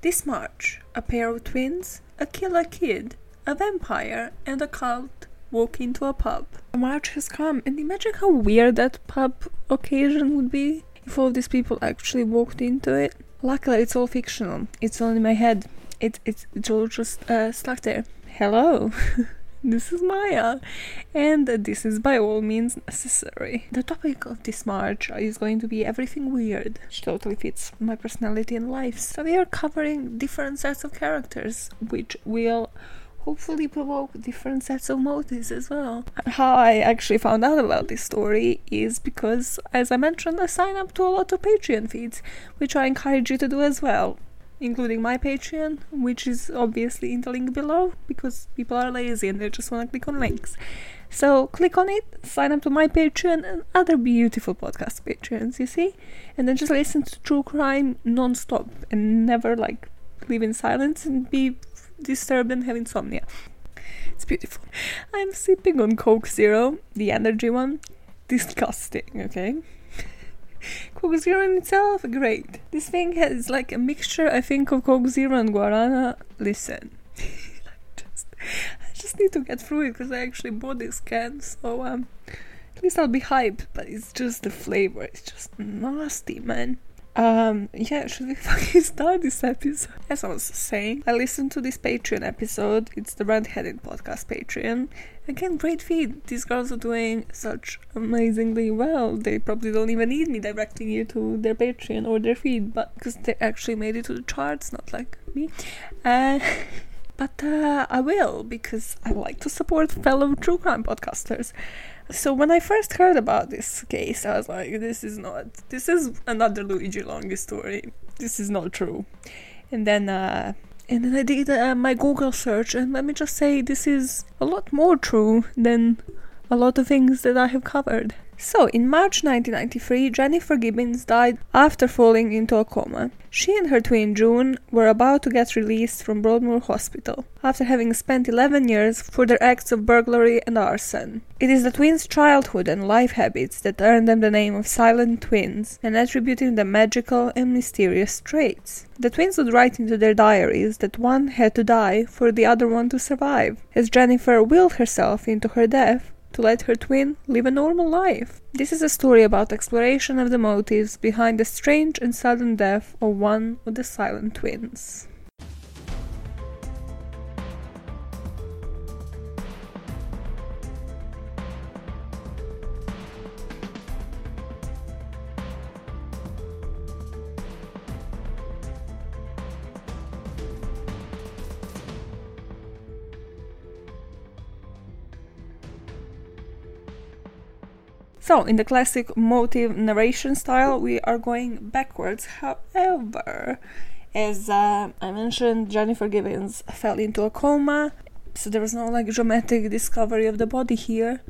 This March, a pair of twins, a killer kid, a vampire, and a cult walk into a pub. March has come, and imagine how weird that pub occasion would be if all these people actually walked into it. Luckily, it's all fictional. It's all in my head. It, it's, it's all just uh, stuck there. Hello. this is Maya, and this is by all means necessary. The topic of this March is going to be everything weird, which totally fits my personality and life. So, we are covering different sets of characters, which will hopefully provoke different sets of motives as well. How I actually found out about this story is because, as I mentioned, I sign up to a lot of Patreon feeds, which I encourage you to do as well including my Patreon, which is obviously in the link below because people are lazy and they just want to click on links. So click on it, sign up to my Patreon and other beautiful podcast Patreons, you see? And then just listen to true crime non-stop and never like live in silence and be disturbed and have insomnia. It's beautiful. I'm sipping on Coke Zero, the energy one. Disgusting, okay? Coke Zero in itself, great. This thing has like a mixture, I think, of Coke Zero and Guarana. Listen, I just, I just need to get through it because I actually bought this can, so um, at least I'll be hyped. But it's just the flavor; it's just nasty, man. Um, yeah, should we fucking start this episode? As I was saying, I listened to this Patreon episode. It's the Redhanded Podcast Patreon. Again, great feed. These girls are doing such amazingly well. They probably don't even need me directing you to their Patreon or their feed, but because they actually made it to the charts, not like me. Uh, but uh, I will because I like to support fellow true crime podcasters. So when I first heard about this case, I was like, this is not, this is another Luigi Longhi story. This is not true. And then, uh, and then I did uh, my Google search, and let me just say, this is a lot more true than a lot of things that I have covered. So, in March 1993, Jennifer Gibbons died after falling into a coma. She and her twin June were about to get released from Broadmoor Hospital after having spent 11 years for their acts of burglary and arson. It is the twins' childhood and life habits that earned them the name of Silent Twins and attributing them magical and mysterious traits. The twins would write into their diaries that one had to die for the other one to survive, as Jennifer willed herself into her death to let her twin live a normal life. This is a story about exploration of the motives behind the strange and sudden death of one of the silent twins. So, in the classic motive narration style, we are going backwards. However, as uh, I mentioned, Jennifer Gibbons fell into a coma, so there was no like dramatic discovery of the body here.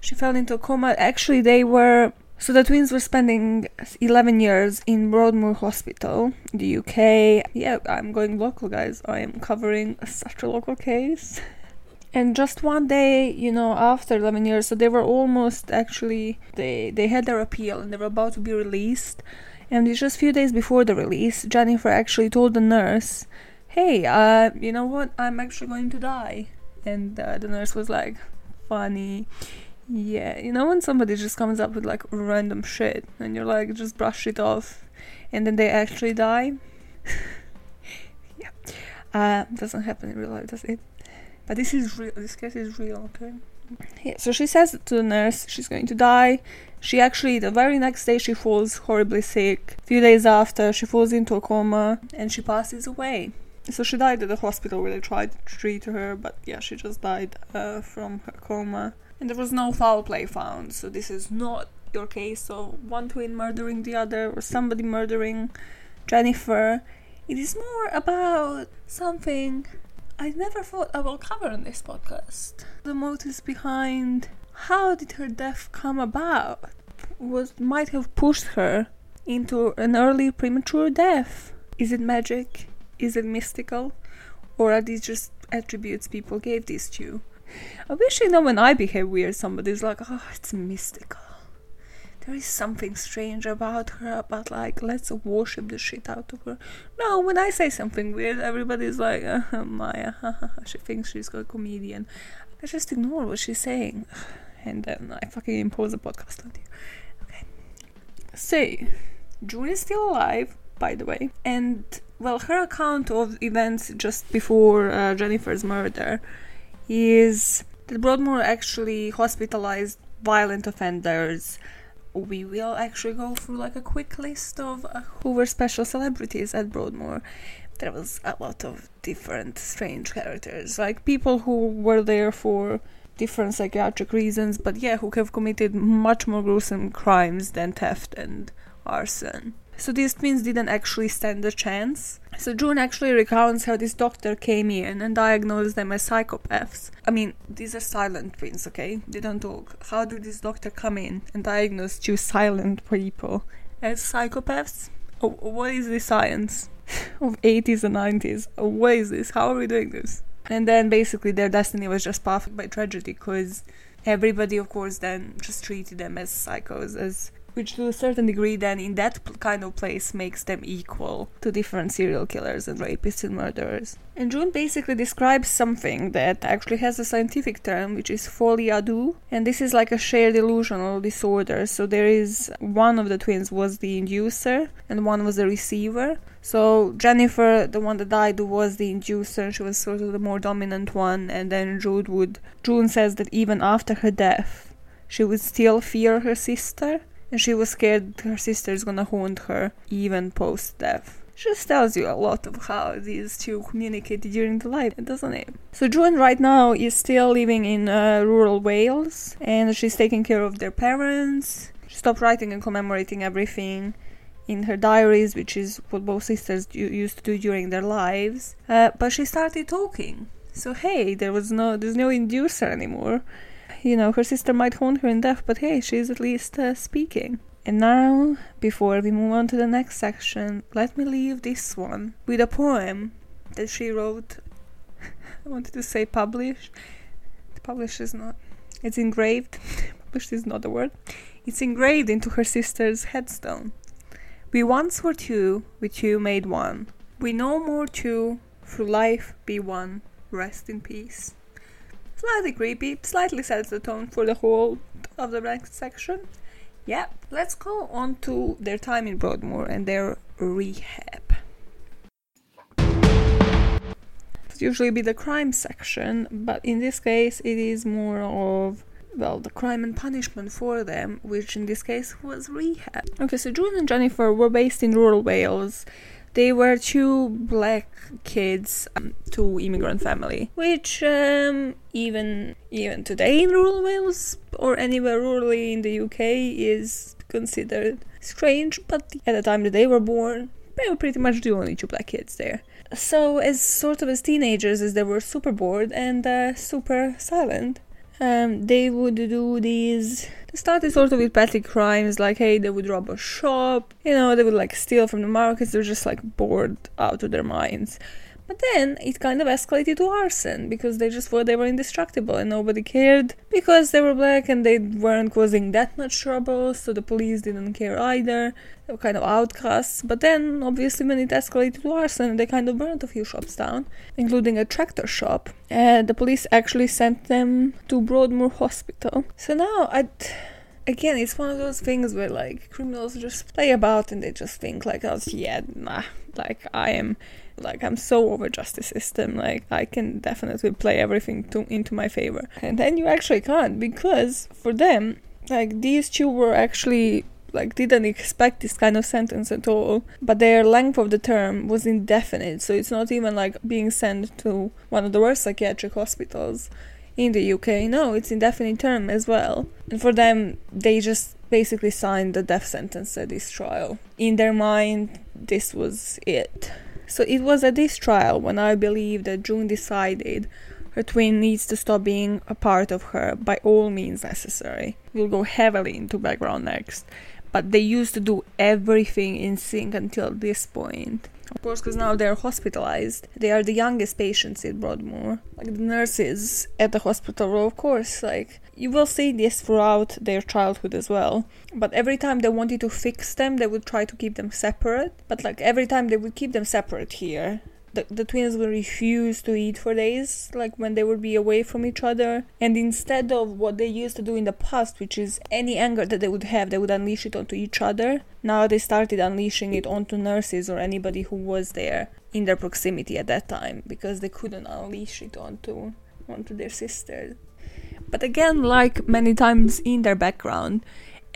She fell into a coma. Actually, they were. So the twins were spending 11 years in Broadmoor Hospital, the UK. Yeah, I'm going local, guys. I am covering such a local case. and just one day you know after 11 years so they were almost actually they they had their appeal and they were about to be released. And just a few days before the release jennifer actually told the nurse hey uh you know what? I'm actually going to die. And uh, the nurse was like funny. Yeah you know when somebody just comes up with like random shit and you're like just brush it off and then they actually die? Yeah. Uh doesn't happen in real life does it but this is real. This case is real. Okay. Yeah. So she says to the nurse she's going to die. She actually the very next day she falls horribly sick. A few days after she falls into a coma and she passes away. So she died at the hospital where they tried to treat her, but yeah, she just died uh, from her coma. And there was no foul play found. So this is not your case of one twin murdering the other or somebody murdering Jennifer. It is more about something I never thought I will cover on this podcast. The motives behind how did her death come about? What might have pushed her into an early premature death? Is it magic? Is it mystical? Or are these just attributes people gave these to? I wish you know when I behave weird, somebody's like, oh, it's mystical. There is something strange about her, but like, let's worship the shit out of her. No, when I say something weird, everybody's like, uh, Maya, she thinks she's a comedian. I just ignore what she's saying, and then I fucking impose a podcast on you. Okay. So, June is still alive, by the way, and well, her account of events just before uh, Jennifer's murder is that Broadmoor actually hospitalized violent offenders we will actually go through like a quick list of uh, who were special celebrities at Broadmoor. There was a lot of different strange characters, like people who were there for different psychiatric reasons, but yeah, who have committed much more gruesome crimes than theft and arson. So these twins didn't actually stand a chance. So June actually recounts how this doctor came in and diagnosed them as psychopaths. I mean, these are silent twins, okay? They don't talk. How did this doctor come in and diagnose two silent people as psychopaths? Oh, what is the science of 80s and 90s? What is this? How are we doing this? And then basically their destiny was just perfect by tragedy because everybody, of course, then just treated them as psychos, as which to a certain degree then in that kind of place makes them equal to different serial killers and rapists and murderers. And June basically describes something that actually has a scientific term, which is folie à deux, and this is like a shared delusional disorder. So there is one of the twins was the inducer and one was the receiver. So Jennifer, the one that died, was the inducer. She was sort of the more dominant one, and then Jude would. June says that even after her death, she would still fear her sister and she was scared her sister is gonna haunt her even post death. Just tells you a lot of how these two communicated during the life, doesn't it? So June right now is still living in uh, rural Wales, and she's taking care of their parents. She stopped writing and commemorating everything in her diaries, which is what both sisters used to do during their lives. Uh, but she started talking. So hey, there was no, there's no inducer anymore you know, her sister might haunt her in death, but hey, she's at least uh, speaking. And now, before we move on to the next section, let me leave this one with a poem that she wrote. I wanted to say published. Published is not. It's engraved. published is not a word. It's engraved into her sister's headstone. We once were two, with two made one. We no more two, through life be one. Rest in peace. Slightly creepy, slightly sets the tone for the whole of the next section. Yeah, let's go on to their time in Broadmoor and their rehab. It's usually be the crime section, but in this case it is more of well, the crime and punishment for them, which in this case was rehab. Okay, so June and Jennifer were based in rural Wales they were two black kids um, to immigrant family, which um, even even today in rural Wales or anywhere rurally in the UK is considered strange. But at the time that they were born, they were pretty much the only two black kids there. So, as sort of as teenagers, as they were super bored and uh, super silent, um, they would do these they started sort of with petty crimes like hey they would rob a shop you know they would like steal from the markets they're just like bored out of their minds but then it kind of escalated to arson because they just thought they were indestructible and nobody cared because they were black and they weren't causing that much trouble, so the police didn't care either. They were kind of outcasts. But then, obviously, when it escalated to arson, they kind of burned a few shops down, including a tractor shop. And the police actually sent them to Broadmoor Hospital. So now, I again, it's one of those things where like criminals just play about and they just think like, oh yeah, nah, like I am like I'm so over justice system. Like I can definitely play everything to, into my favor. And then you actually can't because for them, like these two were actually like didn't expect this kind of sentence at all but their length of the term was indefinite so it's not even like being sent to one of the worst psychiatric hospitals in the UK no it's indefinite term as well and for them they just basically signed the death sentence at this trial in their mind this was it so it was at this trial when I believe that June decided her twin needs to stop being a part of her by all means necessary. We'll go heavily into background next. But they used to do everything in sync until this point. Of course, because now they're hospitalized. They are the youngest patients in Broadmoor. Like the nurses at the hospital of course, like you will see this throughout their childhood as well. But every time they wanted to fix them, they would try to keep them separate. But like every time they would keep them separate here, the, the twins would refuse to eat for days, like when they would be away from each other. And instead of what they used to do in the past, which is any anger that they would have, they would unleash it onto each other. Now they started unleashing it onto nurses or anybody who was there in their proximity at that time because they couldn't unleash it onto onto their sisters. But again, like many times in their background,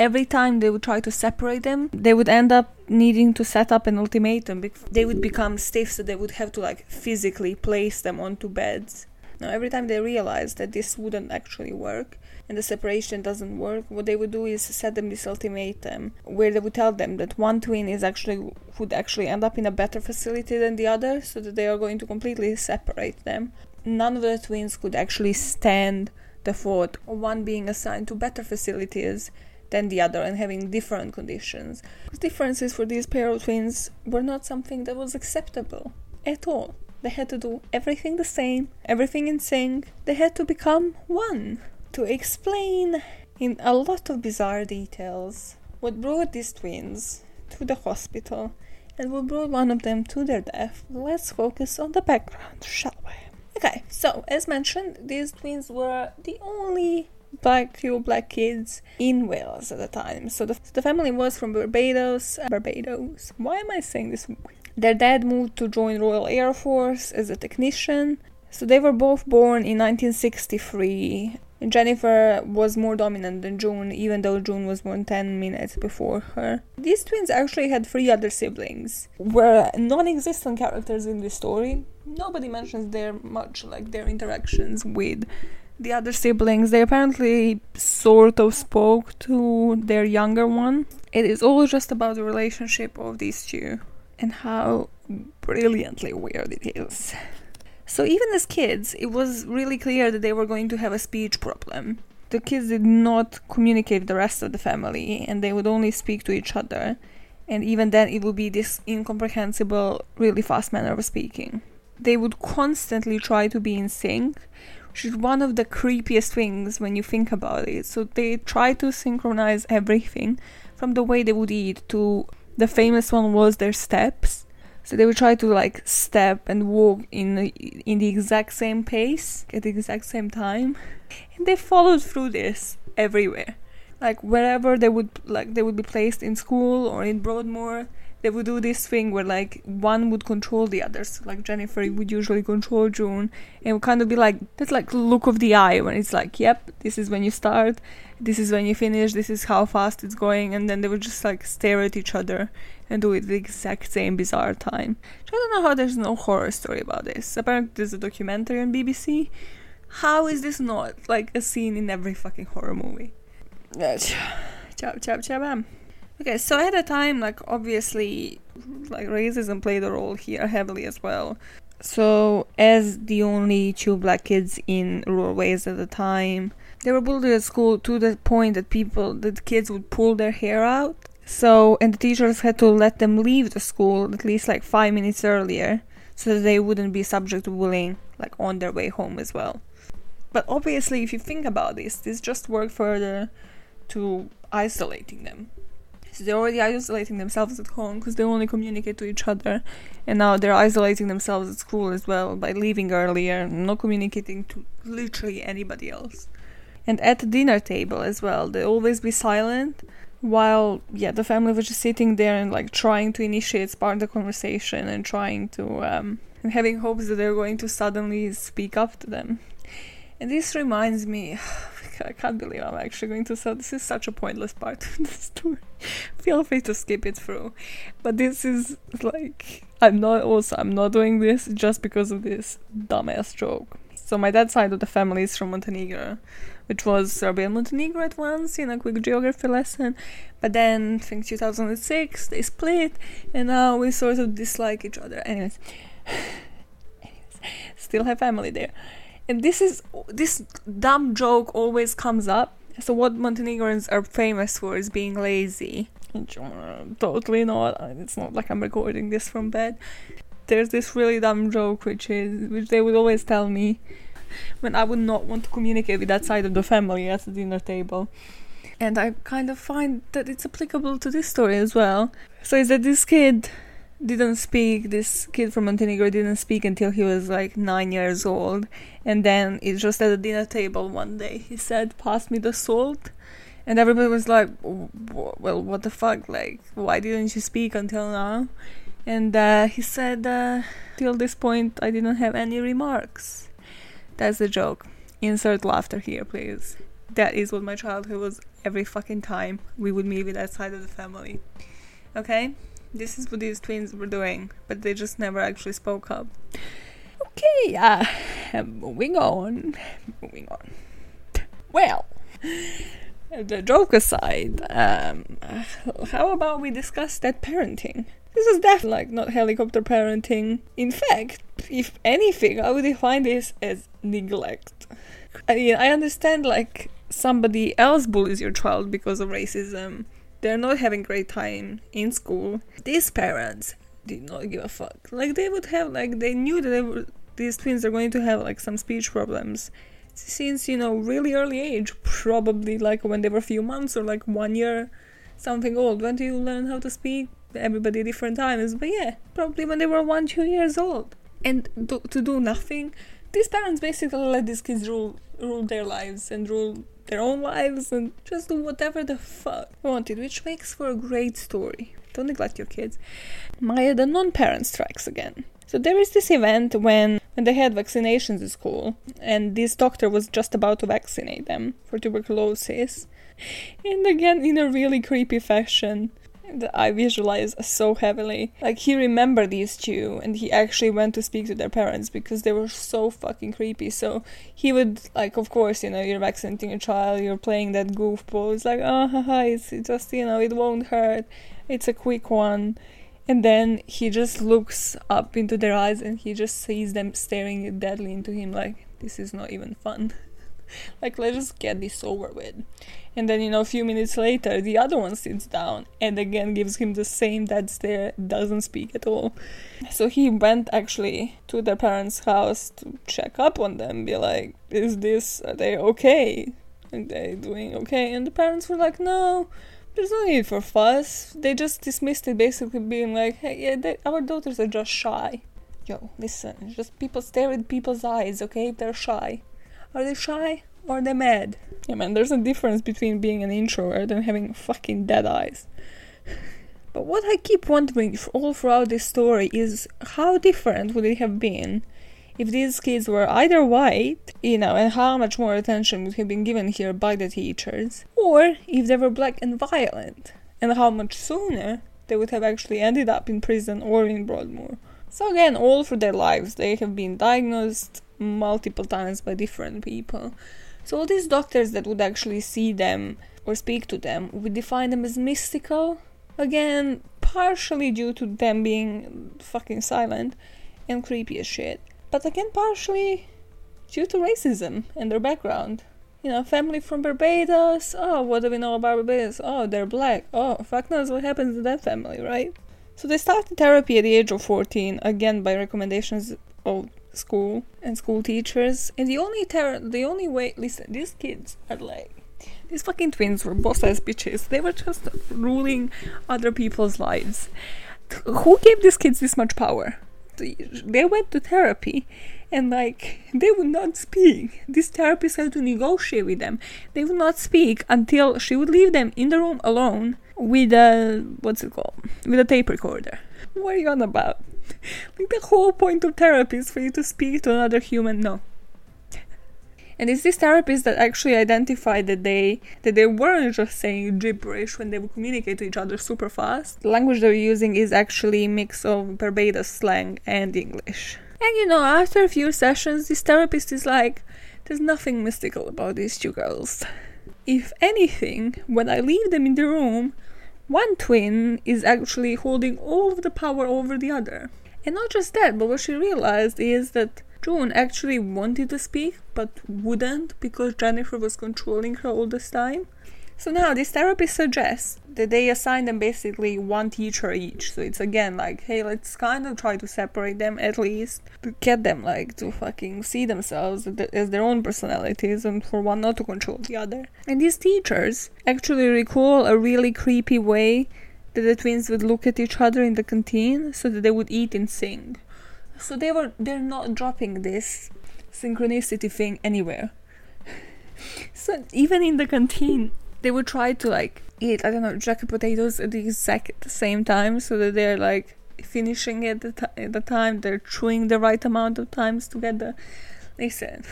every time they would try to separate them, they would end up needing to set up an ultimatum. They would become stiff, so they would have to like physically place them onto beds. Now, every time they realized that this wouldn't actually work and the separation doesn't work, what they would do is set them this ultimatum where they would tell them that one twin is actually would actually end up in a better facility than the other, so that they are going to completely separate them. None of the twins could actually stand the thought of one being assigned to better facilities than the other and having different conditions. Differences for these pair of twins were not something that was acceptable at all. They had to do everything the same, everything in sync. They had to become one. To explain in a lot of bizarre details what brought these twins to the hospital and what brought one of them to their death, let's focus on the background, shall we? Okay, so as mentioned, these twins were the only black few black kids in Wales at the time. So the, the family was from Barbados. Barbados. Why am I saying this? Their dad moved to join Royal Air Force as a technician. So they were both born in 1963. Jennifer was more dominant than June, even though June was born 10 minutes before her. These twins actually had three other siblings, were non existent characters in this story. Nobody mentions their much like their interactions with the other siblings, they apparently sort of spoke to their younger one. It is all just about the relationship of these two and how brilliantly weird it is. So, even as kids, it was really clear that they were going to have a speech problem. The kids did not communicate with the rest of the family and they would only speak to each other. And even then, it would be this incomprehensible, really fast manner of speaking. They would constantly try to be in sync, is one of the creepiest things when you think about it. So they try to synchronize everything from the way they would eat to the famous one was their steps. So they would try to like step and walk in in the exact same pace at the exact same time, and they followed through this everywhere. Like wherever they would like they would be placed in school or in Broadmoor, they would do this thing where like one would control the others. Like Jennifer would usually control June, and would kind of be like that like look of the eye when it's like, yep, this is when you start, this is when you finish, this is how fast it's going, and then they would just like stare at each other and do it the exact same bizarre time. I don't know how there's no horror story about this. Apparently there's a documentary on BBC. How is this not like a scene in every fucking horror movie? Ciao, ciao, ciao, bam. Okay, so at the time, like obviously, like racism played a role here heavily as well. So, as the only two black kids in rural Wales at the time, they were bullied at school to the point that people, that kids would pull their hair out. So, and the teachers had to let them leave the school at least like five minutes earlier so that they wouldn't be subject to bullying like on their way home as well. But obviously, if you think about this, this just worked further to isolating them they're already isolating themselves at home because they only communicate to each other, and now they're isolating themselves at school as well by leaving earlier, not communicating to literally anybody else. And at the dinner table as well, they always be silent while yeah the family was just sitting there and like trying to initiate spark the conversation and trying to um and having hopes that they're going to suddenly speak up to them and this reminds me I can't believe I'm actually going to say this is such a pointless part of the story. Feel free to skip it through. But this is like I'm not also I'm not doing this just because of this dumbass joke. So my dad's side of the family is from Montenegro, which was Serbia and Montenegro at once in a quick geography lesson. But then I think 2006 they split and now we sort of dislike each other. Anyways. Anyways. Still have family there and this is this dumb joke always comes up. So what Montenegrins are famous for is being lazy. Uh, totally not. It's not like I'm recording this from bed. There's this really dumb joke which is which they would always tell me when I would not want to communicate with that side of the family at the dinner table. And I kind of find that it's applicable to this story as well. So is that this kid didn't speak, this kid from Montenegro didn't speak until he was like nine years old. And then it's just at the dinner table one day he said, Pass me the salt. And everybody was like, Well, what the fuck? Like, why didn't you speak until now? And uh, he said, uh, Till this point, I didn't have any remarks. That's the joke. Insert laughter here, please. That is what my childhood was every fucking time we would meet with that side of the family. Okay? This is what these twins were doing, but they just never actually spoke up. Okay, uh, moving on. Moving on. Well, the joke aside, um, how about we discuss that parenting? This is definitely like not helicopter parenting. In fact, if anything, I would define this as neglect. I mean, I understand like somebody else bullies your child because of racism. They're not having great time in school. These parents did not give a fuck. Like they would have like they knew that they were these twins are going to have like some speech problems since you know really early age, probably like when they were a few months or like one year, something old. When do you learn how to speak? Everybody different times, but yeah, probably when they were one two years old. And to do nothing, these parents basically let these kids rule rule their lives and rule their own lives and just do whatever the fuck wanted, which makes for a great story. Don't neglect your kids. Maya, the non-parent strikes again. So there is this event when when they had vaccinations in school, and this doctor was just about to vaccinate them for tuberculosis. And again, in a really creepy fashion, that I visualize so heavily. Like he remembered these two and he actually went to speak to their parents because they were so fucking creepy. So he would like of course, you know, you're vaccinating a child, you're playing that goofball. It's like, oh haha, it's just you know, it won't hurt. It's a quick one. And then he just looks up into their eyes and he just sees them staring deadly into him like this is not even fun. like let's just get this over with. And then you know a few minutes later the other one sits down and again gives him the same dead stare doesn't speak at all. So he went actually to their parents house to check up on them be like is this are they okay? Are they doing okay? And the parents were like no there's no need for fuss. They just dismissed it basically being like hey yeah they, our daughters are just shy. Yo listen just people stare at people's eyes okay they're shy are they shy or are they mad yeah, man, there's a difference between being an introvert and having fucking dead eyes. But what I keep wondering all throughout this story is how different would it have been if these kids were either white, you know, and how much more attention would have been given here by the teachers, or if they were black and violent, and how much sooner they would have actually ended up in prison or in Broadmoor. So again, all through their lives, they have been diagnosed multiple times by different people. So all these doctors that would actually see them or speak to them would define them as mystical. Again, partially due to them being fucking silent and creepy as shit. But again, partially due to racism and their background. You know, family from Barbados. Oh, what do we know about Barbados? Oh, they're black. Oh, fuck knows what happens to that family, right? So they started therapy at the age of 14, again by recommendations of school and school teachers. And the only ter- the only way listen, these kids are like these fucking twins were boss ass bitches. They were just ruling other people's lives. Who gave these kids this much power? They went to therapy and like they would not speak. This therapist had to negotiate with them. They would not speak until she would leave them in the room alone with a what's it called? With a tape recorder. What are you on about? like the whole point of therapy is for you to speak to another human. No. And it's this therapist that actually identified that they that they weren't just saying gibberish when they would communicate to each other super fast. The language they were using is actually a mix of Barbados slang and English. And you know, after a few sessions, this therapist is like, there's nothing mystical about these two girls. If anything, when I leave them in the room, one twin is actually holding all of the power over the other. And not just that, but what she realized is that June actually wanted to speak but wouldn't because Jennifer was controlling her all this time. So now this therapist suggests that they assign them basically one teacher each. So it's again like, hey, let's kind of try to separate them at least to get them like to fucking see themselves as their own personalities and for one not to control the other. And these teachers actually recall a really creepy way that the twins would look at each other in the canteen so that they would eat and sing. So they were they're not dropping this synchronicity thing anywhere. so even in the canteen they would try to like eat I don't know jacket potatoes at the exact same time so that they're like finishing it at the, t- at the time they're chewing the right amount of times together. Listen,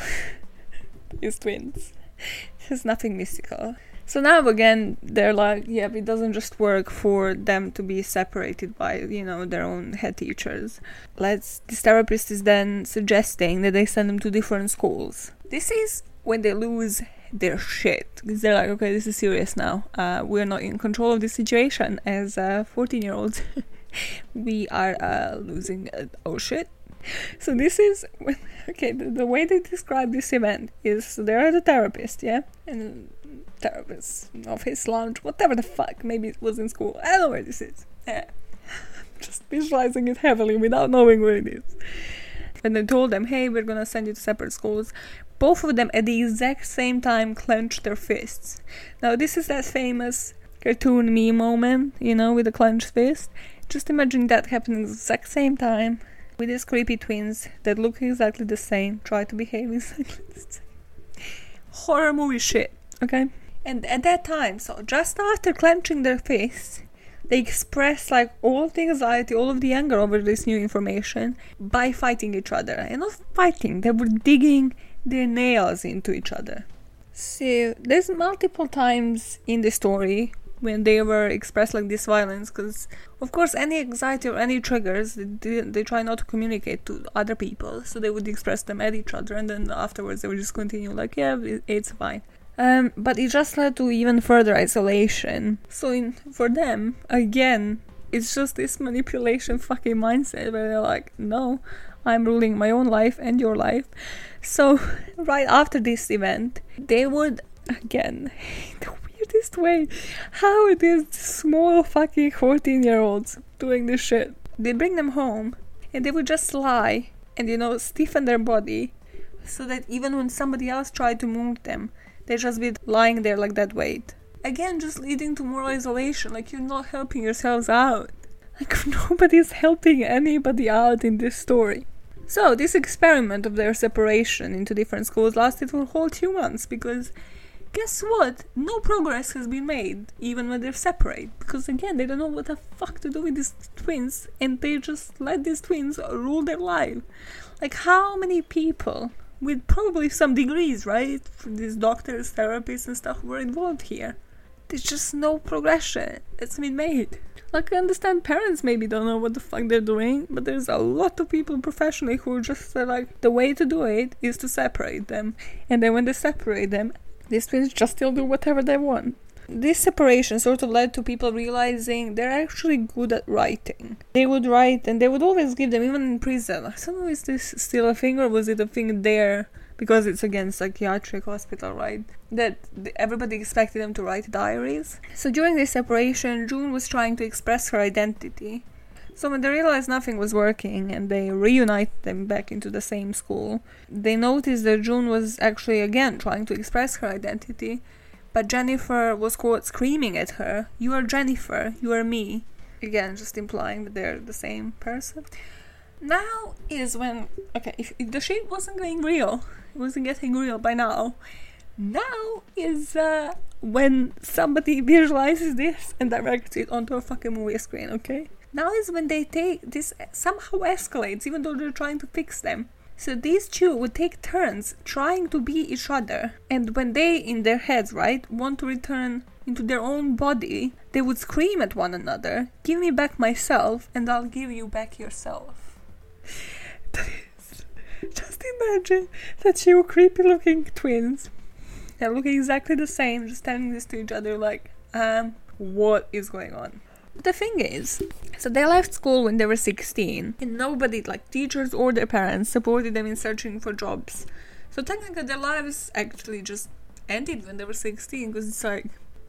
these twins. There's nothing mystical. So now again, they're like, yeah, it doesn't just work for them to be separated by, you know, their own head teachers. Let's. This therapist is then suggesting that they send them to different schools. This is when they lose their shit because they're like, okay, this is serious now. Uh, we're not in control of this situation as uh, 14 year olds. we are uh, losing uh, our shit. So this is okay. The, the, way they describe this event is they're at a therapist, yeah, and therapist office lounge, whatever the fuck. Maybe it was in school. I don't know where this is. Yeah. Just visualizing it heavily without knowing where it is. And they told them, hey, we're gonna send you to separate schools. Both of them at the exact same time clenched their fists. Now, this is that famous cartoon me moment, you know, with the clenched fist. Just imagine that happening at the exact same time with these creepy twins that look exactly the same, try to behave exactly the same. Horror movie shit, okay? And at that time, so just after clenching their fists, they expressed like all the anxiety, all of the anger over this new information by fighting each other. And not fighting, they were digging their nails into each other. So there's multiple times in the story when they were expressed like this violence because of course any anxiety or any triggers they, they try not to communicate to other people so they would express them at each other and then afterwards they would just continue like yeah it's fine um, but it just led to even further isolation so in, for them again it's just this manipulation fucking mindset where they're like no i'm ruling my own life and your life so right after this event they would again the weirdest way. How are these small fucking 14 year olds doing this shit? They bring them home and they would just lie and, you know, stiffen their body so that even when somebody else tried to move them, they'd just be lying there like that weight. Again, just leading to more isolation, like you're not helping yourselves out. Like nobody's helping anybody out in this story. So, this experiment of their separation into different schools lasted for whole two months because guess what? No progress has been made, even when they're separate. Because again, they don't know what the fuck to do with these twins, and they just let these twins rule their life. Like, how many people with probably some degrees, right? These doctors, therapists, and stuff were involved here. There's just no progression that's been made. Like, I understand parents maybe don't know what the fuck they're doing, but there's a lot of people professionally who just say, like, the way to do it is to separate them. And then when they separate them, these twins just still do whatever they want. This separation sort of led to people realizing they're actually good at writing. They would write and they would always give them, even in prison. I don't know, is this still a thing or was it a thing there because it's again psychiatric hospital, right? That everybody expected them to write diaries. So during this separation, June was trying to express her identity so when they realized nothing was working and they reunite them back into the same school, they noticed that June was actually again trying to express her identity, but Jennifer was quote screaming at her, "You are Jennifer, you are me." Again, just implying that they're the same person. Now is when okay, if, if the shit wasn't going real, it wasn't getting real by now. Now is uh, when somebody visualizes this and directs it onto a fucking movie screen, okay? Now is when they take this somehow escalates, even though they're trying to fix them. So these two would take turns trying to be each other, and when they, in their heads, right, want to return into their own body, they would scream at one another, Give me back myself, and I'll give you back yourself. That is just imagine that two creepy looking twins. They're looking exactly the same, just telling this to each other, like, um, what is going on? The thing is, so they left school when they were 16, and nobody, like teachers or their parents, supported them in searching for jobs. So technically, their lives actually just ended when they were 16 because it's like,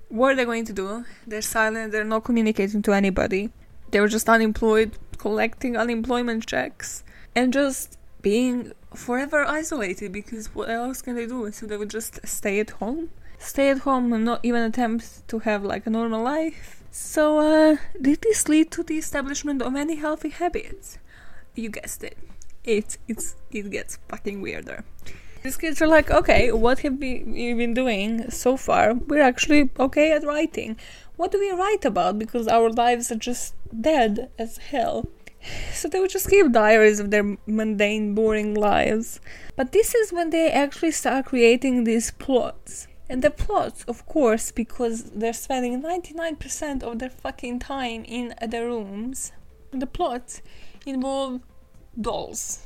what are they going to do? They're silent, they're not communicating to anybody. They were just unemployed, collecting unemployment checks, and just being forever isolated because what else can they do? So they would just stay at home. Stay at home and not even attempt to have like a normal life. So, uh, did this lead to the establishment of any healthy habits? You guessed it. It it's it gets fucking weirder. These kids are like, okay, what have we been doing so far? We're actually okay at writing. What do we write about? Because our lives are just dead as hell. So they would just keep diaries of their mundane, boring lives. But this is when they actually start creating these plots. And the plots, of course, because they're spending 99% of their fucking time in their rooms, the plots involve dolls.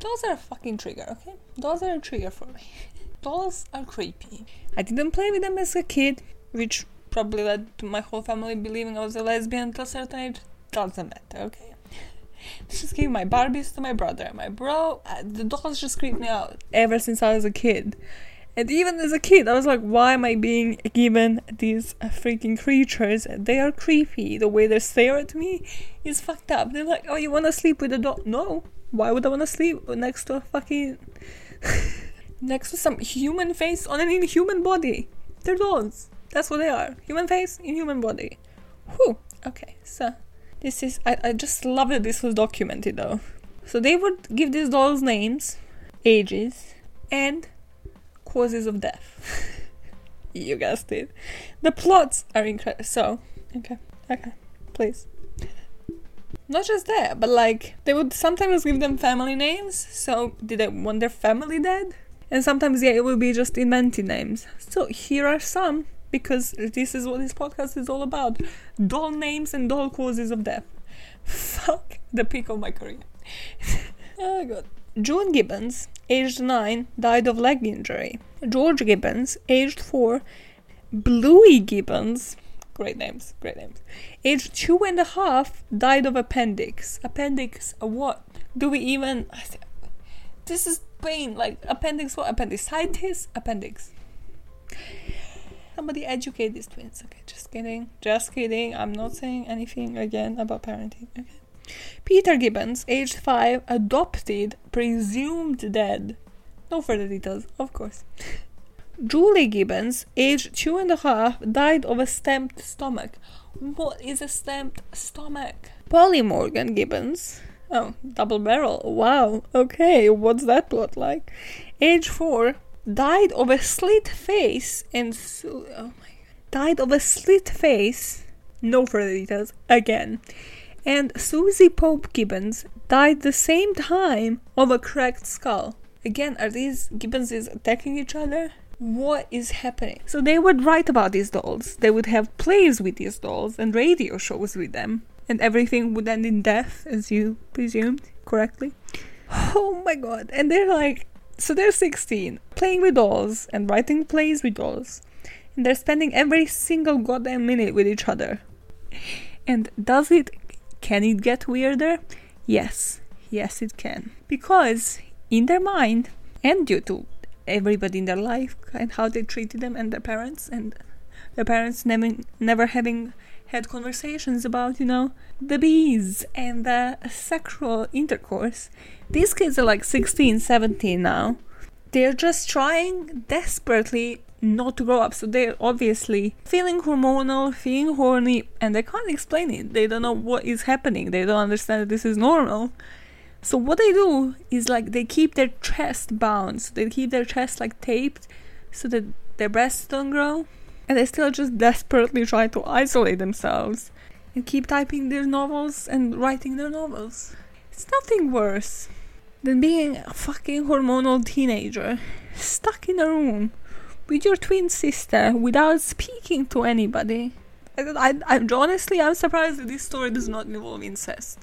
Dolls are a fucking trigger, okay? Dolls are a trigger for me. Dolls are creepy. I didn't play with them as a kid, which probably led to my whole family believing I was a lesbian until a certain age. Doesn't matter, okay? just gave my Barbies to my brother. My bro, uh, the dolls just creeped me out ever since I was a kid. And even as a kid, I was like, why am I being given these uh, freaking creatures? They are creepy. The way they stare at me is fucked up. They're like, oh, you want to sleep with a doll? No. Why would I want to sleep next to a fucking. next to some human face on an inhuman body? They're dolls. That's what they are. Human face, inhuman body. Whew. Okay, so this is. I, I just love that this was documented though. So they would give these dolls names, ages, and causes of death. you guessed it. The plots are incredible. So, okay, okay, please. Not just that, but like they would sometimes give them family names. So, did they want their family dead? And sometimes, yeah, it would be just invented names. So, here are some because this is what this podcast is all about doll names and doll causes of death. Fuck the peak of my career. oh, God. June Gibbons, aged 9, died of leg injury. George Gibbons, aged 4, Bluey Gibbons, great names, great names, aged two and a half, died of appendix. Appendix, what? Do we even. This is pain, like appendix what? Appendicitis? Appendix. Somebody educate these twins. Okay, just kidding. Just kidding. I'm not saying anything again about parenting. Okay. Peter Gibbons, aged 5, adopted, presumed dead. No further details, of course. Julie Gibbons, aged two and a half, died of a stamped stomach. What is a stamped stomach? Polly Morgan Gibbons. Oh, double barrel. Wow. Okay, what's that plot like? Age four, died of a slit face and su- oh my god. Died of a slit face. No further details. Again and Susie Pope Gibbons died the same time of a cracked skull. Again, are these Gibbonses attacking each other? What is happening? So they would write about these dolls. They would have plays with these dolls and radio shows with them. And everything would end in death, as you presumed correctly. Oh my god. And they're like, so they're 16, playing with dolls and writing plays with dolls. And they're spending every single goddamn minute with each other. And does it can it get weirder? Yes, yes, it can. Because in their mind, and due to everybody in their life and how they treated them and their parents, and their parents never, never having had conversations about, you know, the bees and the sexual intercourse. These kids are like 16, 17 now. They're just trying desperately not to grow up. So they're obviously feeling hormonal, feeling horny, and they can't explain it. They don't know what is happening. They don't understand that this is normal. So what they do is like they keep their chest bound. So they keep their chest like taped so that their breasts don't grow. And they still just desperately try to isolate themselves and keep typing their novels and writing their novels. It's nothing worse than being a fucking hormonal teenager stuck in a room with your twin sister without speaking to anybody. I, I, honestly, I'm surprised that this story does not involve incest.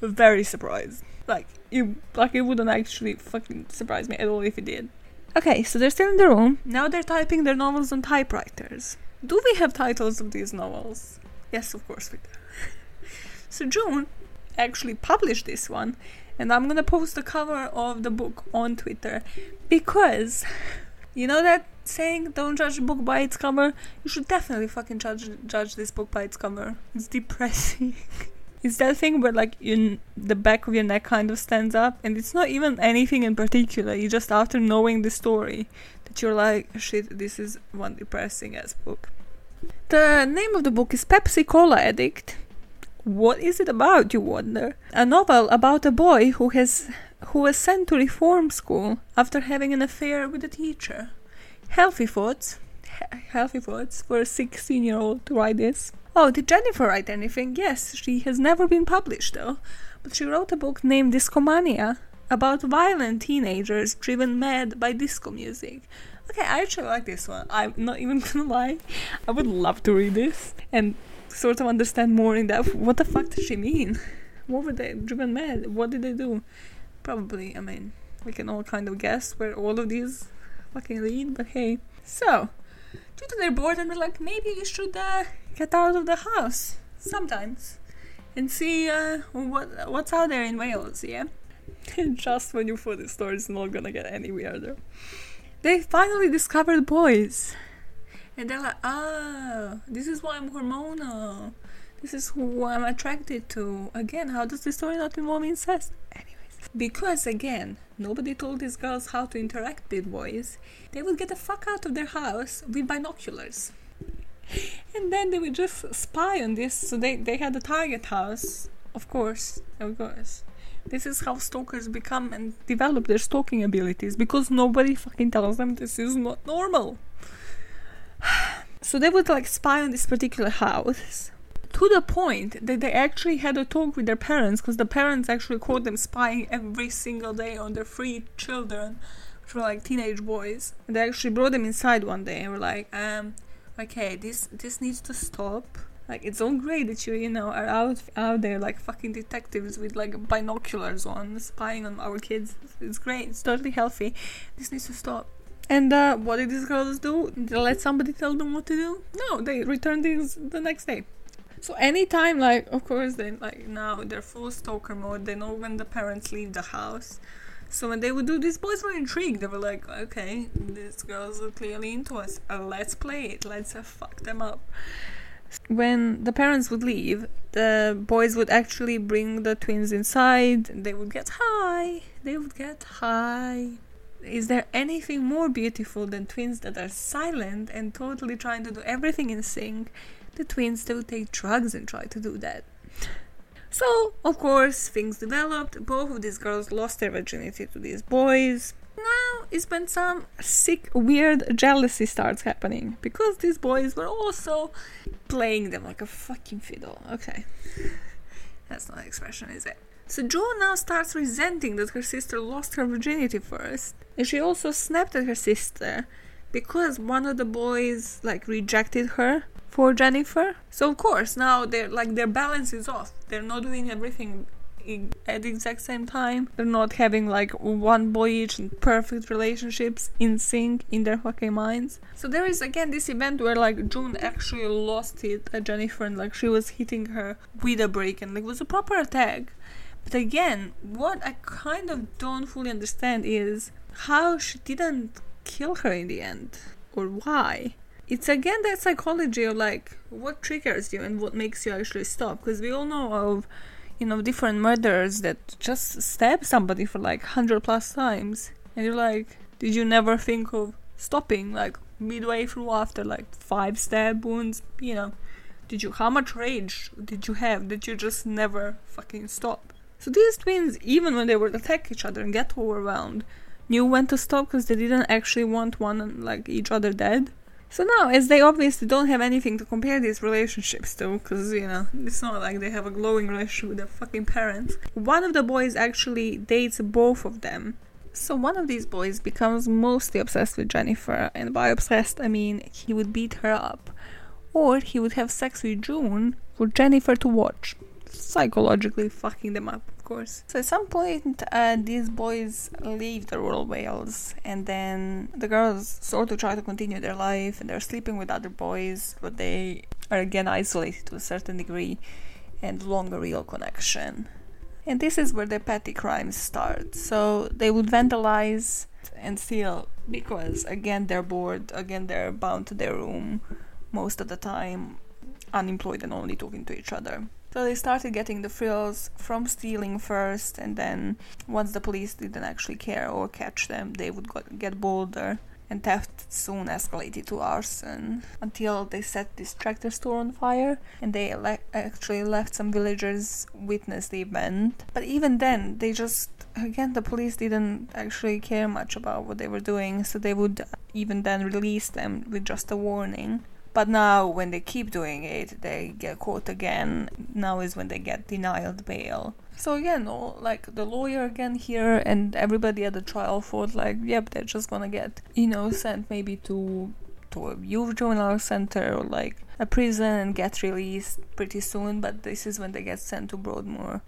Very surprised. Like, it, like it wouldn't actually fucking surprise me at all if it did. Okay, so they're still in the room. Now they're typing their novels on typewriters. Do we have titles of these novels? Yes, of course we do. so June actually published this one, and I'm gonna post the cover of the book on Twitter because you know that saying don't judge a book by its cover, you should definitely fucking judge judge this book by its cover. It's depressing. it's that thing where like you, the back of your neck kind of stands up, and it's not even anything in particular. You just after knowing the story that you're like, shit, this is one depressing ass book. The name of the book is Pepsi Cola Addict. What is it about, you wonder? A novel about a boy who has who was sent to reform school after having an affair with a teacher. Healthy thoughts. healthy thoughts for a 16 year old to write this. Oh, did Jennifer write anything? Yes, she has never been published though. But she wrote a book named Discomania about violent teenagers driven mad by disco music. Okay, I actually like this one. I'm not even gonna lie. I would love to read this and sort of understand more in depth. What the fuck does she mean? What were they driven mad? What did they do? Probably, I mean, we can all kind of guess where all of these fucking lead, but hey. So, due to their boredom, we're like, maybe we should uh, get out of the house sometimes and see uh, what what's out there in Wales, yeah? Just when you thought the story is not gonna get any weirder. They finally discovered boys. And they're like, ah, this is why I'm hormonal. This is who I'm attracted to. Again, how does the story not involve incest? Anyways. Because again, nobody told these girls how to interact with boys. They would get the fuck out of their house with binoculars. And then they would just spy on this. So they, they had a target house. Of course, of course. This is how stalkers become and develop their stalking abilities because nobody fucking tells them this is not normal. so they would like spy on this particular house to the point that they actually had a talk with their parents because the parents actually caught them spying every single day on their three children, which were like teenage boys. And they actually brought them inside one day and were like, um, okay, this this needs to stop. Like it's all great that you you know are out out there like fucking detectives with like binoculars on spying on our kids. It's great. It's totally healthy. This needs to stop. And uh, what did these girls do? They let somebody tell them what to do? No, they returned these the next day. So anytime, like, of course, they like now they're full stalker mode. They know when the parents leave the house. So when they would do this, boys were intrigued. They were like, okay, these girls are clearly into us. Uh, let's play it. Let's uh, fuck them up. When the parents would leave, the boys would actually bring the twins inside. They would get high. They would get high is there anything more beautiful than twins that are silent and totally trying to do everything in sync? The twins still take drugs and try to do that. So, of course, things developed. Both of these girls lost their virginity to these boys. Now is when some sick, weird jealousy starts happening because these boys were also playing them like a fucking fiddle. Okay. That's not an expression, is it? So Jo now starts resenting that her sister lost her virginity first. And she also snapped at her sister because one of the boys like rejected her for Jennifer. So of course now they're like their balance is off. They're not doing everything at the exact same time. They're not having like one boy each and perfect relationships in sync in their fucking minds. So there is again this event where like June actually lost it at Jennifer and like she was hitting her with a break and like it was a proper attack. But again, what I kind of don't fully understand is how she didn't kill her in the end. Or why. It's again that psychology of like what triggers you and what makes you actually stop. Because we all know of, you know, different murderers that just stab somebody for like 100 plus times. And you're like, did you never think of stopping like midway through after like five stab wounds? You know, did you, how much rage did you have that you just never fucking stop? So these twins, even when they would attack each other and get overwhelmed, knew when to stop because they didn't actually want one like each other dead. So now, as they obviously don't have anything to compare these relationships to, because you know it's not like they have a glowing relationship with their fucking parents. One of the boys actually dates both of them. So one of these boys becomes mostly obsessed with Jennifer, and by obsessed I mean he would beat her up, or he would have sex with June for Jennifer to watch psychologically fucking them up, of course. So at some point, uh, these boys leave the rural Wales, and then the girls sort of try to continue their life, and they're sleeping with other boys, but they are again isolated to a certain degree, and longer real connection. And this is where the petty crimes start. So they would vandalize and steal because again they're bored, again they're bound to their room most of the time, unemployed and only talking to each other. So they started getting the frills from stealing first, and then once the police didn't actually care or catch them, they would get bolder and theft soon escalated to arson until they set this tractor store on fire and they actually left some villagers witness the event. But even then they just again the police didn't actually care much about what they were doing so they would even then release them with just a warning but now, when they keep doing it, they get caught again. Now is when they get denied bail. So again, all, like the lawyer again here, and everybody at the trial thought like, yep, they're just gonna get, you know, sent maybe to to a youth juvenile center or like a prison and get released pretty soon. But this is when they get sent to Broadmoor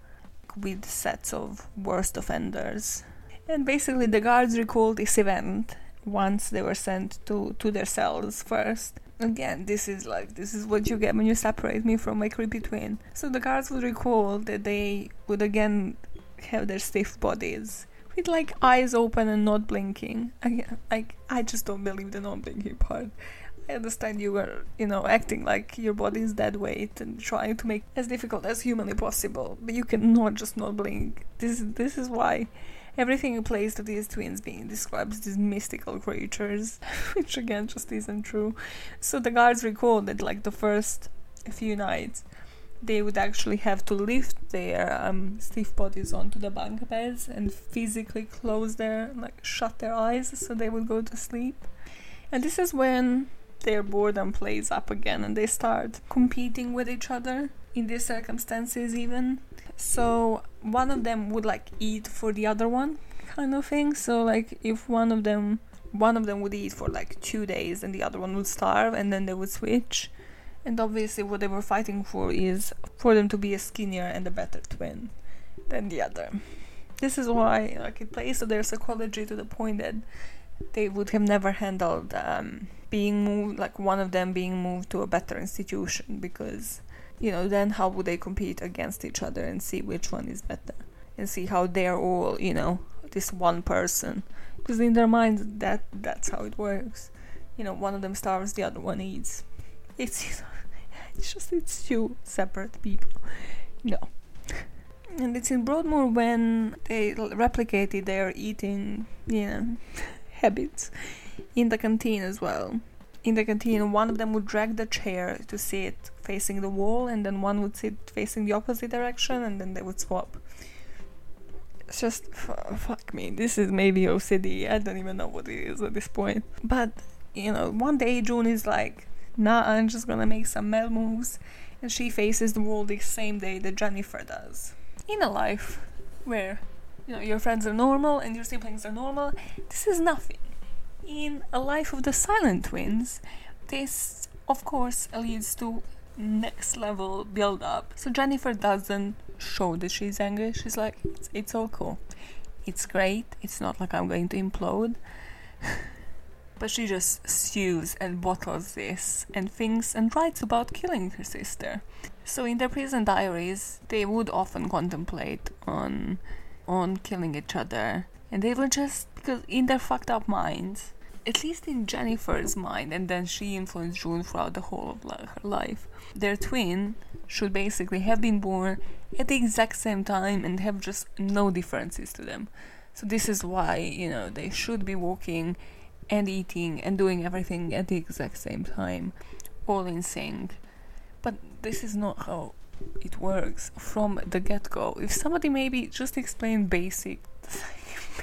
with sets of worst offenders. And basically, the guards recall this event once they were sent to to their cells first again, this is like this is what you get when you separate me from my creepy twin. So the guards would recall that they would again have their stiff bodies with like eyes open and not blinking. Again, like I just don't believe the non blinking part. I understand you were, you know, acting like your body is dead weight and trying to make as difficult as humanly possible, but you cannot just not blink. This this is why everything plays to these twins being described as these mystical creatures, which again just isn't true. So the guards recall that like the first few nights they would actually have to lift their um, stiff bodies onto the bunk beds and physically close their like shut their eyes so they would go to sleep. And this is when their boredom plays up again and they start competing with each other in these circumstances even so one of them would like eat for the other one kind of thing. So like if one of them one of them would eat for like two days and the other one would starve and then they would switch. And obviously what they were fighting for is for them to be a skinnier and a better twin than the other. This is why like it plays to their psychology to the point that they would have never handled um, being moved like one of them being moved to a better institution because you know, then how would they compete against each other and see which one is better and see how they're all, you know, this one person. Because in their minds, that that's how it works. You know, one of them starves, the other one eats. It's, you know, it's just it's two separate people. No. And it's in Broadmoor when they replicated their eating, you know, habits in the canteen as well in the canteen, one of them would drag the chair to sit facing the wall, and then one would sit facing the opposite direction, and then they would swap. It's just f- fuck me. This is maybe OCD. I don't even know what it is at this point. But you know, one day June is like, "Nah, I'm just gonna make some mel moves," and she faces the wall the same day that Jennifer does. In a life where you know your friends are normal and your siblings are normal, this is nothing in A Life of the Silent Twins, this of course leads to next level build up. So Jennifer doesn't show that she's angry. She's like, it's, it's all cool. It's great. It's not like I'm going to implode. but she just stews and bottles this and thinks and writes about killing her sister. So in their prison diaries, they would often contemplate on on killing each other. And they were just because in their fucked up minds, at least in Jennifer's mind, and then she influenced June throughout the whole of her life. Their twin should basically have been born at the exact same time and have just no differences to them. So this is why, you know, they should be walking and eating and doing everything at the exact same time, all in sync. But this is not how it works from the get go. If somebody maybe just explain basic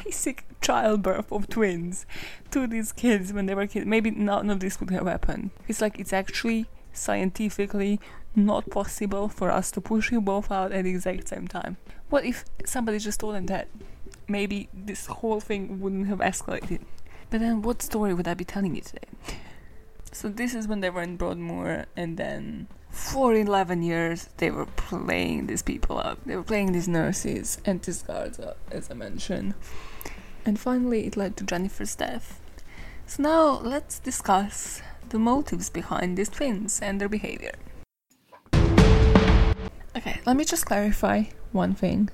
basic childbirth of twins to these kids when they were kids. Maybe none of this would have happened. It's like it's actually scientifically not possible for us to push you both out at the exact same time. What if somebody just told them that? Maybe this whole thing wouldn't have escalated. But then what story would I be telling you today? So this is when they were in Broadmoor and then for 11 years they were playing these people up. They were playing these nurses and these guards up, as I mentioned. And finally, it led to Jennifer's death. So now let's discuss the motives behind these twins and their behavior. Okay, let me just clarify one thing.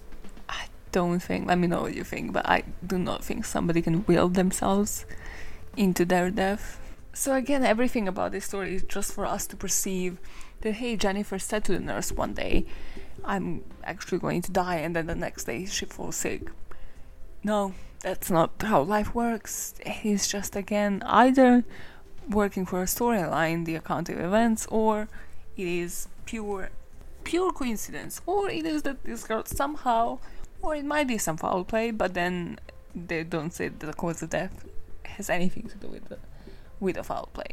I don't think, let me know what you think, but I do not think somebody can will themselves into their death. So again, everything about this story is just for us to perceive that hey, Jennifer said to the nurse one day, I'm actually going to die, and then the next day she falls sick. No, that's not how life works. It's just again either working for a storyline, the account of events, or it is pure pure coincidence, or it is that this girl somehow, or it might be some foul play, but then they don't say that the cause of death has anything to do with the with the foul play.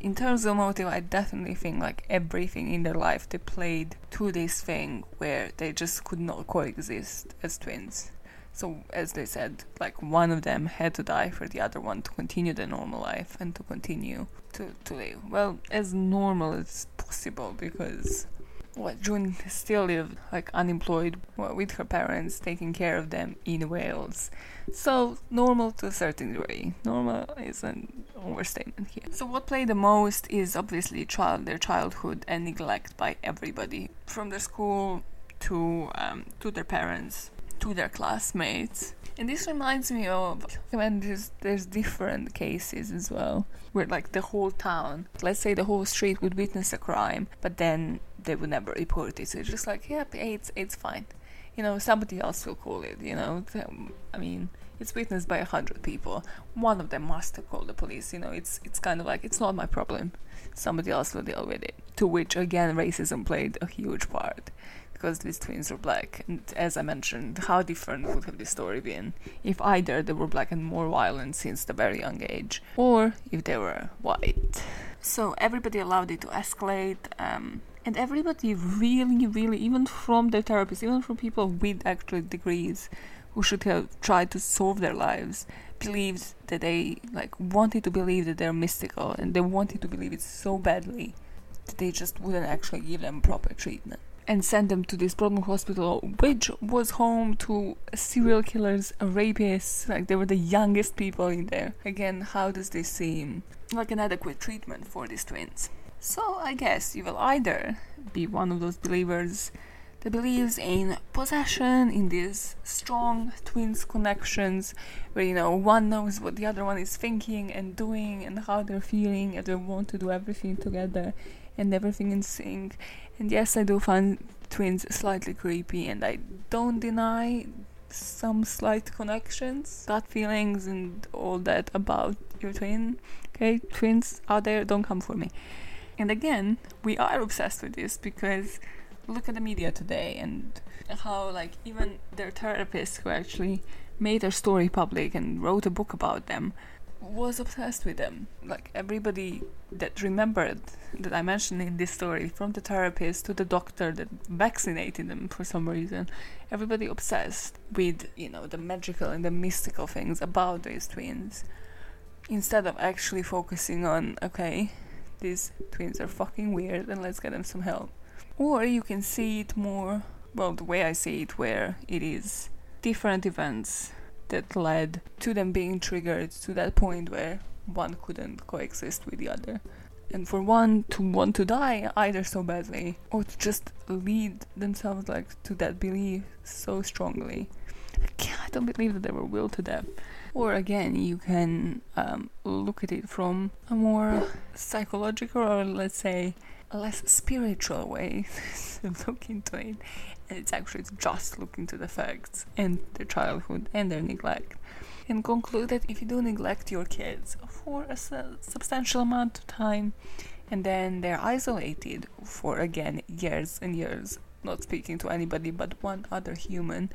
In terms of motive, I definitely think like everything in their life they played to this thing where they just could not coexist as twins. So, as they said, like one of them had to die for the other one to continue the normal life and to continue to, to live. Well, as normal as possible because what June still lived like unemployed with her parents taking care of them in Wales. So normal to a certain degree. Normal is an overstatement here. So what played the most is obviously child their childhood and neglect by everybody from their school to um, to their parents to their classmates. And this reminds me of when there's there's different cases as well, where like the whole town, let's say the whole street would witness a crime, but then they would never report it. So it's just like, yep, it's it's fine. You know, somebody else will call it. You know, I mean, it's witnessed by a hundred people. One of them must have called the police. You know, it's it's kind of like it's not my problem. Somebody else will deal with it. To which again, racism played a huge part because these twins were black. And as I mentioned, how different would have this story been if either they were black and more violent since the very young age, or if they were white. So everybody allowed it to escalate. Um, and everybody really, really, even from the therapists, even from people with actual degrees who should have tried to solve their lives, believes that they like wanted to believe that they're mystical and they wanted to believe it so badly that they just wouldn't actually give them proper treatment and send them to this problem hospital, which was home to serial killers, rapists. Like they were the youngest people in there. Again, how does this seem like an adequate treatment for these twins? So I guess you will either be one of those believers that believes in possession, in these strong twins connections, where you know one knows what the other one is thinking and doing and how they're feeling, and they want to do everything together and everything in sync. And yes, I do find twins slightly creepy, and I don't deny some slight connections, gut feelings, and all that about your twin. Okay, twins out there, don't come for me. And again, we are obsessed with this because look at the media today and how like even their therapist who actually made their story public and wrote a book about them was obsessed with them. Like everybody that remembered that I mentioned in this story, from the therapist to the doctor that vaccinated them for some reason, everybody obsessed with, you know, the magical and the mystical things about these twins. Instead of actually focusing on, okay, these twins are fucking weird and let's get them some help. Or you can see it more, well, the way I see it, where it is different events that led to them being triggered to that point where one couldn't coexist with the other. And for one to want to die either so badly or to just lead themselves like to that belief so strongly. I can't, I don't believe that they were willed to death. Or again, you can um, look at it from a more psychological or let's say a less spiritual way to look into it. And it's actually just looking to the facts and their childhood and their neglect. And conclude that if you do neglect your kids for a su- substantial amount of time and then they're isolated for again years and years, not speaking to anybody but one other human,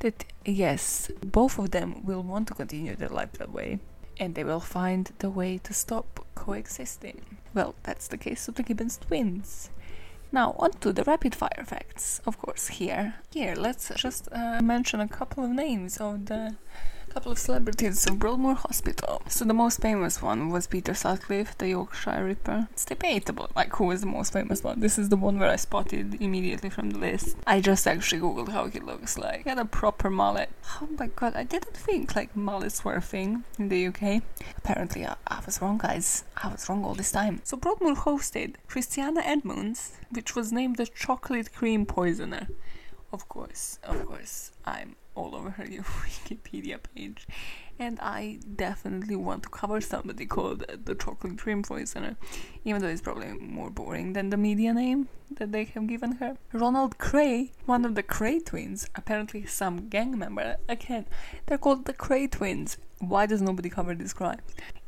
that yes, both of them will want to continue their life that way, and they will find the way to stop coexisting. Well, that's the case of the Gibbons twins. Now, on to the rapid fire facts, of course, here. Here, let's just uh, mention a couple of names of the couple of celebrities of Broadmoor Hospital. So the most famous one was Peter Sutcliffe, the Yorkshire Ripper. It's debatable, like who is the most famous one. This is the one where I spotted immediately from the list. I just actually googled how he looks like. He had a proper mullet. Oh my god, I didn't think like mullets were a thing in the UK. Apparently, I, I was wrong, guys. I was wrong all this time. So Broadmoor hosted Christiana Edmunds, which was named the chocolate cream poisoner. Of course, of course, I'm all over her Wikipedia page. And I definitely want to cover somebody called uh, the Chocolate Cream Poisoner, even though it's probably more boring than the media name that they have given her. Ronald Kray, one of the Kray twins, apparently some gang member. Again, they're called the Kray twins. Why does nobody cover this crime?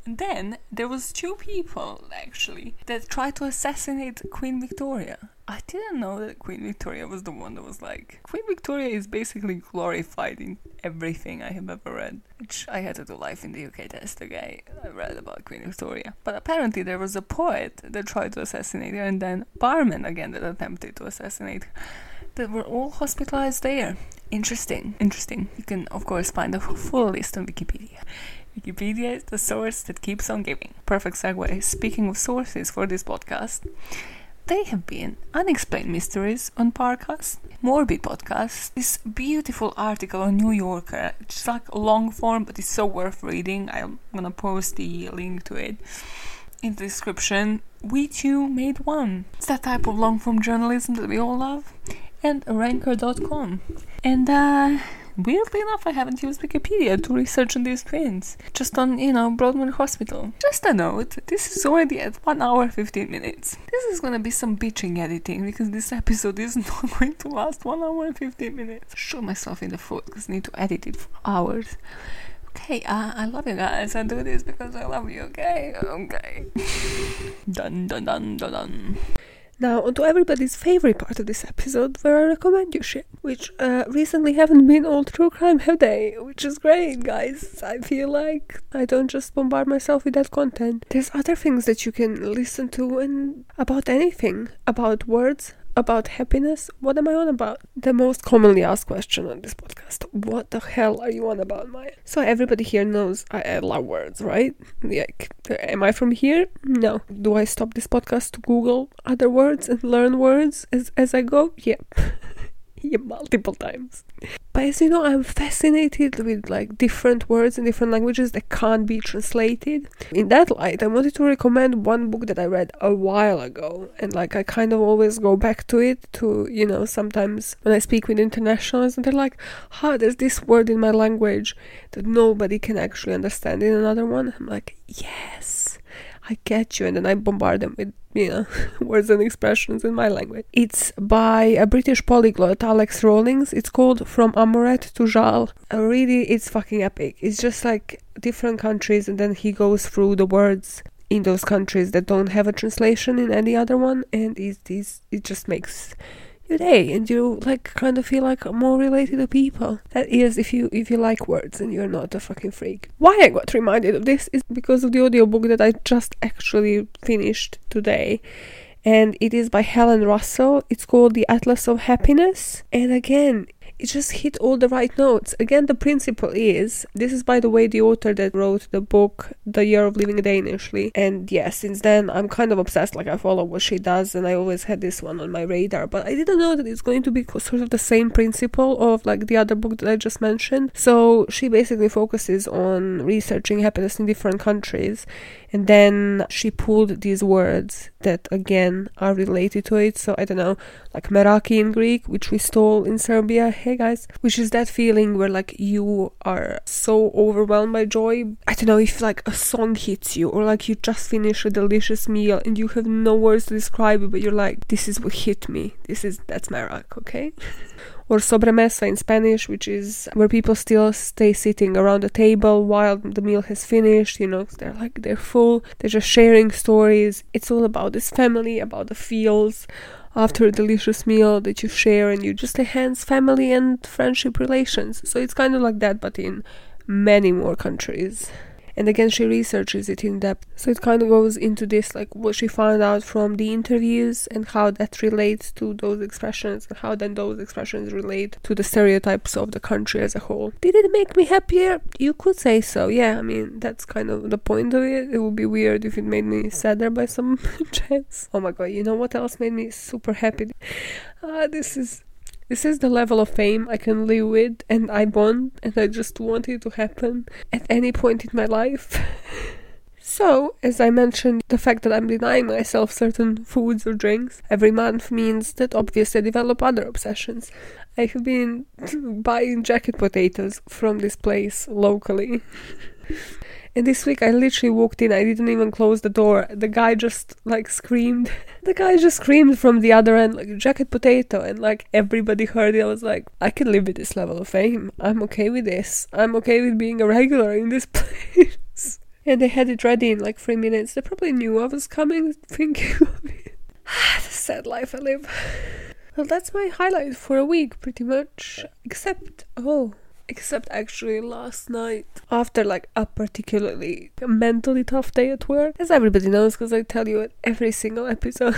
And then there was two people actually that tried to assassinate Queen Victoria. I didn't know that Queen Victoria was the one that was like Queen Victoria is basically glorified in everything I have ever read. Which I had to do life in the UK test, okay? I read about Queen Victoria. But apparently there was a poet that tried to assassinate her and then barman again that attempted to assassinate her that were all hospitalized there. Interesting, interesting. You can, of course, find the full list on Wikipedia. Wikipedia is the source that keeps on giving. Perfect segue. Speaking of sources for this podcast, they have been Unexplained Mysteries on Parcast, Morbid Podcast, this beautiful article on New Yorker. It's like long form, but it's so worth reading. I'm gonna post the link to it in the description. We two made one. It's that type of long form journalism that we all love. And ranker.com. And uh Weirdly enough, I haven't used Wikipedia to research on these twins. Just on, you know, Broadmoor Hospital. Just a note, this is already at 1 hour 15 minutes. This is gonna be some bitching editing because this episode is not going to last 1 hour and 15 minutes. Shoot myself in the foot because I need to edit it for hours. Okay, uh, I love you guys. I do this because I love you, okay? Okay. dun dun dun dun dun. Now, onto everybody's favorite part of this episode, where I recommend you shit, which uh, recently haven't been all true crime, have they? Which is great, guys. I feel like I don't just bombard myself with that content. There's other things that you can listen to and about anything, about words, about happiness. What am I on about? The most commonly asked question on this podcast. What the hell are you on about, Maya? So everybody here knows I, I love words, right? Like, am I from here? No. Do I stop this podcast to Google other words and learn words as, as I go? Yep. yeah, multiple times. But as you know, I'm fascinated with like different words in different languages that can't be translated. In that light, I wanted to recommend one book that I read a while ago, and like I kind of always go back to it. To you know, sometimes when I speak with internationals, and they're like, "How oh, there's this word in my language that nobody can actually understand in another one." I'm like, "Yes." I catch you, and then I bombard them with you know words and expressions in my language. It's by a British polyglot, Alex Rawlings. It's called From Amoret to Jal. Uh, really, it's fucking epic. It's just like different countries, and then he goes through the words in those countries that don't have a translation in any other one, and it, it just makes day and you like kind of feel like more related to people. That is if you if you like words and you're not a fucking freak. Why i got reminded of this is because of the audiobook that i just actually finished today. And it is by helen russell. It's called the atlas of happiness. And again it just hit all the right notes. Again, the principle is this is, by the way, the author that wrote the book The Year of Living Danishly. And yeah, since then, I'm kind of obsessed. Like, I follow what she does, and I always had this one on my radar. But I didn't know that it's going to be sort of the same principle of like the other book that I just mentioned. So she basically focuses on researching happiness in different countries and then she pulled these words that again are related to it. So i don't know like meraki in greek which we stole in serbia. Hey guys. Which is that feeling where like you are so overwhelmed by joy. I don't know if like a song hits you or like you just finished a delicious meal and you have no words to describe it but you're like this is what hit me. This is that's merak okay or sobremesa in Spanish, which is where people still stay sitting around the table while the meal has finished. You know, they're like they're full, they're just sharing stories. It's all about this family, about the feels after a delicious meal that you share, and you just enhance family and friendship relations. So it's kind of like that, but in many more countries and again she researches it in depth. So it kind of goes into this like what she found out from the interviews and how that relates to those expressions and how then those expressions relate to the stereotypes of the country as a whole. Did it make me happier? You could say so yeah. I mean that's kind of the point of it. It would be weird if it made me sadder by some chance. Oh my god you know what else made me super happy? Uh, this is this is the level of fame I can live with, and I want, and I just want it to happen at any point in my life. So, as I mentioned, the fact that I'm denying myself certain foods or drinks every month means that obviously I develop other obsessions. I have been buying jacket potatoes from this place locally. And this week I literally walked in, I didn't even close the door. The guy just like screamed. The guy just screamed from the other end, like jacket potato, and like everybody heard it. I was like, I can live with this level of fame. I'm okay with this. I'm okay with being a regular in this place. and they had it ready in like three minutes. They probably knew I was coming, thinking of it. the sad life I live. Well, that's my highlight for a week, pretty much. Except, oh, except actually last night after like a particularly mentally tough day at work as everybody knows because i tell you at every single episode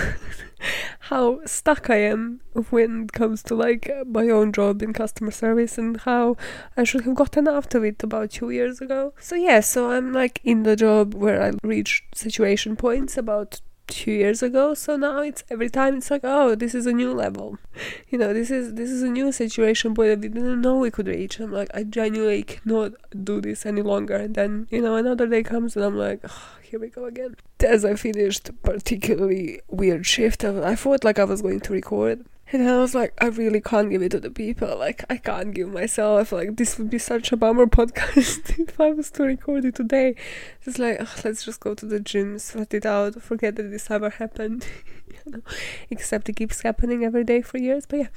how stuck i am when it comes to like my own job in customer service and how i should have gotten out of it about two years ago. So yeah so i'm like in the job where i reach situation points about two years ago so now it's every time it's like oh this is a new level. You know this is this is a new situation but we didn't know we could reach. I'm like i genuinely cannot do this any longer. And then you know another day comes and i'm like oh, here we go again. As i finished particularly weird shift i thought like i was going to record and I was like, I really can't give it to the people. Like, I can't give myself. Like, this would be such a bummer podcast if I was to record it today. It's like, oh, let's just go to the gym, sweat it out, forget that this ever happened. you know, except it keeps happening every day for years. But yeah,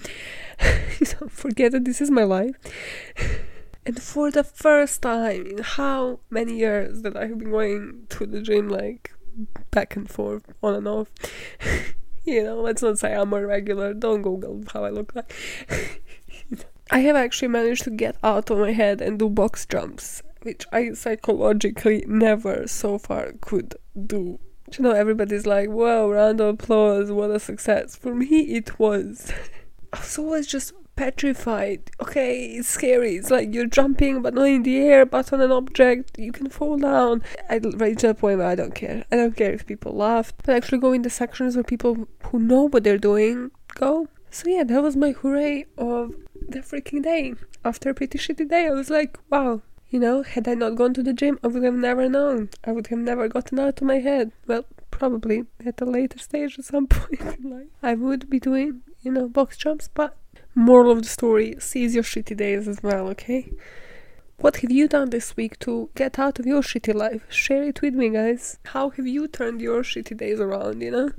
you know, forget that this is my life. And for the first time in how many years that I have been going to the gym, like back and forth, on and off you know, let's not say I'm a regular. Don't Google how I look like. I have actually managed to get out of my head and do box jumps, which I psychologically never so far could do. You know, everybody's like, wow, round of applause, what a success. For me, it was. I was just petrified. Okay, it's scary. It's like you're jumping but not in the air, but on an object. You can fall down. I reached a point where I don't care. I don't care if people laugh, but actually go in the sections where people who know what they're doing go. So yeah, that was my hooray of the freaking day. After a pretty shitty day, I was like, wow. You know, had I not gone to the gym, I would have never known. I would have never gotten out of my head. Well, probably at a later stage at some point in life, I would be doing, you know, box jumps, but Moral of the story seize your shitty days as well, okay? What have you done this week to get out of your shitty life? Share it with me, guys. How have you turned your shitty days around, you know?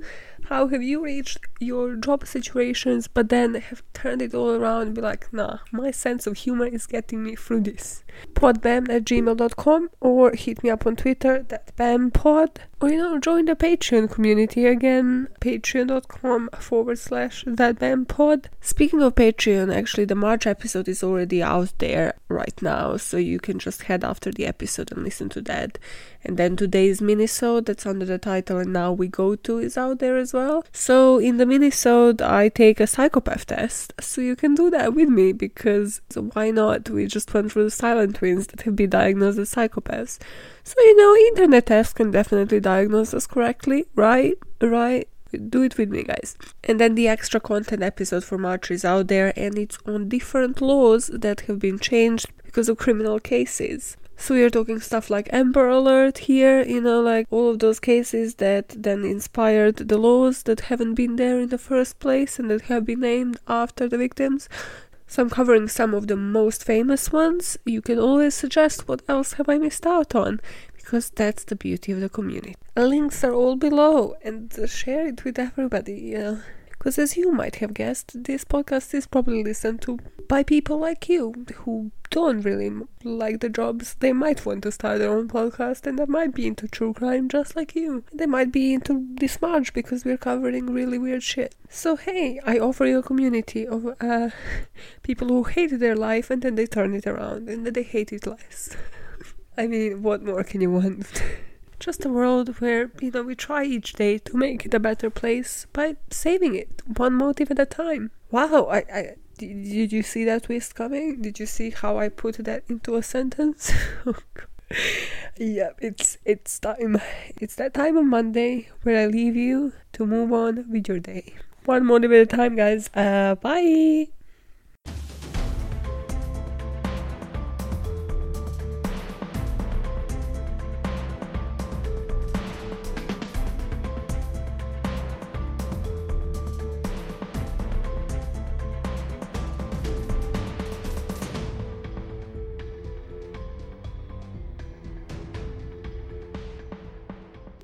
How have you reached your job situations but then have turned it all around and be like, nah, my sense of humor is getting me through this? Podbam at gmail.com or hit me up on Twitter, that BAMPod. Or, you know, join the Patreon community again, patreon.com forward slash that BAMPod. Speaking of Patreon, actually, the March episode is already out there right now, so you can just head after the episode and listen to that. And then today's minisode that's under the title and now we go to is out there as well. So in the minisode I take a psychopath test. So you can do that with me because so why not? We just went through the silent twins that have been diagnosed as psychopaths. So you know internet tests can definitely diagnose us correctly, right? Right? do it with me guys and then the extra content episode for march is out there and it's on different laws that have been changed because of criminal cases so we are talking stuff like Amber Alert here, you know, like all of those cases that then inspired the laws that haven't been there in the first place and that have been named after the victims. So I'm covering some of the most famous ones. You can always suggest what else have I missed out on because that's the beauty of the community. Links are all below and share it with everybody, you know. Because as you might have guessed, this podcast is probably listened to by people like you who don't really like the jobs. They might want to start their own podcast and they might be into true crime just like you. They might be into this much because we're covering really weird shit. So hey, I offer you a community of uh, people who hate their life and then they turn it around and then they hate it less. I mean, what more can you want? just a world where you know we try each day to make it a better place by saving it one motive at a time. Wow i, I did you see that twist coming? Did you see how i put that into a sentence? Yeah it's it's time it's that time of monday where i leave you to move on with your day. One motive at a time guys. Uh bye